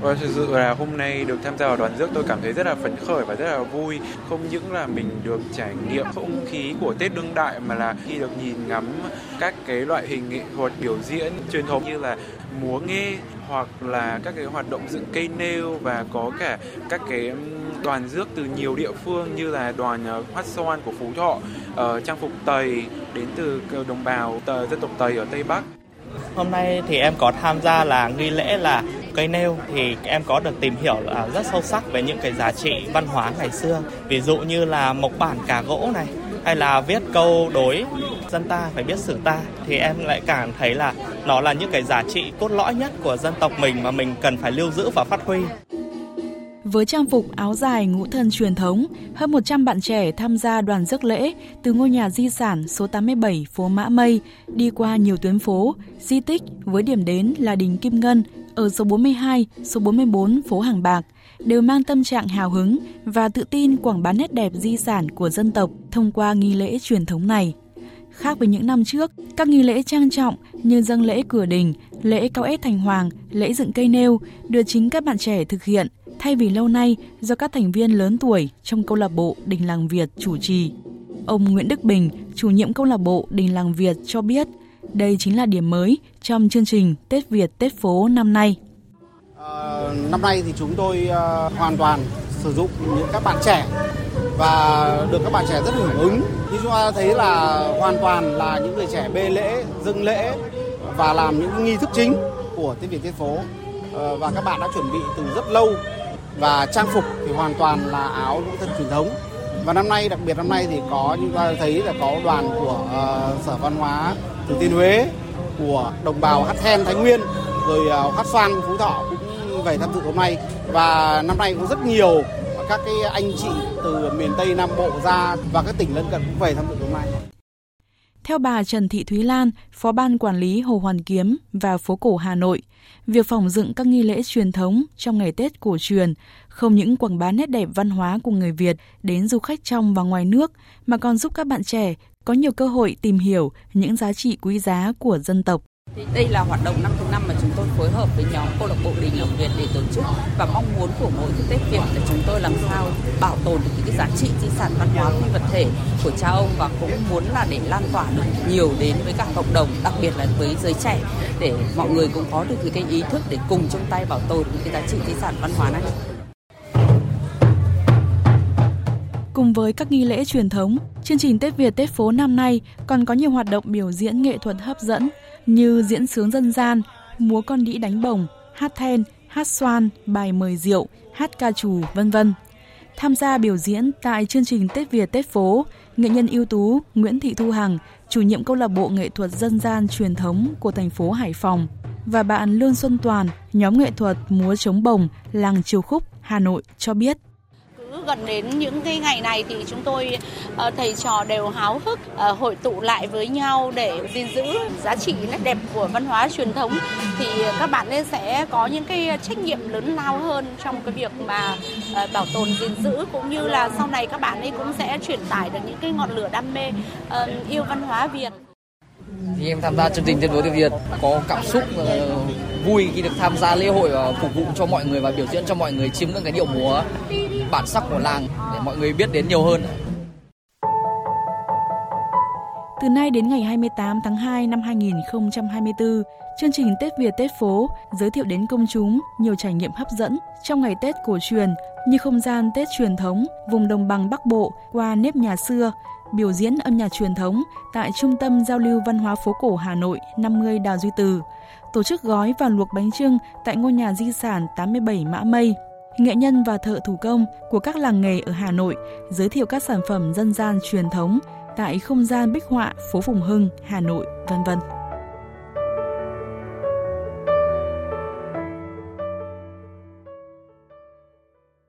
Và thực sự là hôm nay được tham gia vào đoàn rước tôi cảm thấy rất là phấn khởi và rất là vui. Không những là mình được trải nghiệm không khí của Tết đương đại mà là khi được nhìn ngắm các cái loại hình nghệ thuật biểu diễn truyền thống như là múa nghe hoặc là các cái hoạt động dựng cây nêu và có cả các cái đoàn rước từ nhiều địa phương như là đoàn ờ, Hoát hát xoan của Phú Thọ, ờ, trang phục Tây đến từ đồng bào dân tộc Tây ở Tây Bắc. Hôm nay thì em có tham gia là nghi lễ là cây nêu thì em có được tìm hiểu là rất sâu sắc về những cái giá trị văn hóa ngày xưa. Ví dụ như là mộc bản cà gỗ này, hay là viết câu đối dân ta phải biết sử ta, thì em lại cảm thấy là nó là những cái giá trị cốt lõi nhất của dân tộc mình mà mình cần phải lưu giữ và phát huy. Với trang phục áo dài ngũ thân truyền thống, hơn 100 bạn trẻ tham gia đoàn rước lễ từ ngôi nhà di sản số 87 phố Mã Mây đi qua nhiều tuyến phố, di tích với điểm đến là đình Kim Ngân ở số 42, số 44 phố Hàng Bạc đều mang tâm trạng hào hứng và tự tin quảng bá nét đẹp di sản của dân tộc thông qua nghi lễ truyền thống này. Khác với những năm trước, các nghi lễ trang trọng như dâng lễ cửa đình, lễ cao ép thành hoàng, lễ dựng cây nêu được chính các bạn trẻ thực hiện thay vì lâu nay do các thành viên lớn tuổi trong câu lạc bộ Đình Làng Việt chủ trì. Ông Nguyễn Đức Bình, chủ nhiệm câu lạc bộ Đình Làng Việt cho biết, đây chính là điểm mới trong chương trình Tết Việt Tết phố năm nay. À, năm nay thì chúng tôi uh, hoàn toàn sử dụng những các bạn trẻ và được các bạn trẻ rất hưởng ứng. Như chúng ta thấy là hoàn toàn là những người trẻ bê lễ, dâng lễ và làm những nghi thức chính của Tết Việt Tết phố. À, và các bạn đã chuẩn bị từ rất lâu và trang phục thì hoàn toàn là áo ngũ thân truyền thống. Và năm nay đặc biệt năm nay thì có như ta thấy là có đoàn của uh, sở văn hóa thừa thiên huế của đồng bào hát then thái nguyên rồi uh, hát xoan phú thọ cũng về tham dự hôm nay. Và năm nay cũng rất nhiều các cái anh chị từ miền tây nam bộ ra và các tỉnh lân cận cũng về tham dự hôm nay theo bà Trần Thị Thúy Lan, Phó ban Quản lý Hồ Hoàn Kiếm và Phố Cổ Hà Nội, việc phòng dựng các nghi lễ truyền thống trong ngày Tết cổ truyền không những quảng bá nét đẹp văn hóa của người Việt đến du khách trong và ngoài nước, mà còn giúp các bạn trẻ có nhiều cơ hội tìm hiểu những giá trị quý giá của dân tộc. Thì đây là hoạt động năm thứ năm mà chúng tôi phối hợp với nhóm câu lạc bộ Đình Làng Việt để tổ chức và mong muốn của mỗi cái Tết Việt là chúng tôi làm sao bảo tồn được những cái giá trị di sản văn hóa phi vật thể của cha ông và cũng muốn là để lan tỏa được nhiều đến với cả cộng đồng, đặc biệt là với giới trẻ để mọi người cũng có được cái ý thức để cùng chung tay bảo tồn những cái giá trị di sản văn hóa này. Cùng với các nghi lễ truyền thống, chương trình Tết Việt Tết phố năm nay còn có nhiều hoạt động biểu diễn nghệ thuật hấp dẫn như diễn sướng dân gian, múa con đĩ đánh bổng, hát then, hát xoan, bài mời rượu, hát ca trù, vân vân. Tham gia biểu diễn tại chương trình Tết Việt Tết phố, nghệ nhân ưu tú Nguyễn Thị Thu Hằng, chủ nhiệm câu lạc bộ nghệ thuật dân gian truyền thống của thành phố Hải Phòng và bạn Lương Xuân Toàn, nhóm nghệ thuật múa chống bồng làng Triều Khúc, Hà Nội cho biết gần đến những cái ngày này thì chúng tôi ờ, thầy trò đều háo hức ờ, hội tụ lại với nhau để gìn giữ giá trị nét đẹp của văn hóa truyền thống. Thì các bạn nên sẽ có những cái trách nhiệm lớn lao hơn trong cái việc mà ờ, bảo tồn, gìn giữ, cũng như là sau này các bạn ấy cũng sẽ truyền tải được những cái ngọn lửa đam mê yêu văn hóa Việt thì em tham gia chương trình Tết Đối Việt có cảm xúc uh, vui khi được tham gia lễ hội và phục vụ cho mọi người và biểu diễn cho mọi người chiêm ngưỡng cái điệu múa bản sắc của làng để mọi người biết đến nhiều hơn. Từ nay đến ngày 28 tháng 2 năm 2024, chương trình Tết Việt Tết phố giới thiệu đến công chúng nhiều trải nghiệm hấp dẫn trong ngày Tết cổ truyền như không gian Tết truyền thống vùng đồng bằng Bắc Bộ qua nếp nhà xưa, biểu diễn âm nhạc truyền thống tại Trung tâm Giao lưu Văn hóa phố cổ Hà Nội 50 Đào Duy Từ, tổ chức gói và luộc bánh trưng tại ngôi nhà di sản 87 Mã Mây, nghệ nhân và thợ thủ công của các làng nghề ở Hà Nội giới thiệu các sản phẩm dân gian truyền thống tại không gian bích họa phố Phùng Hưng, Hà Nội, vân vân.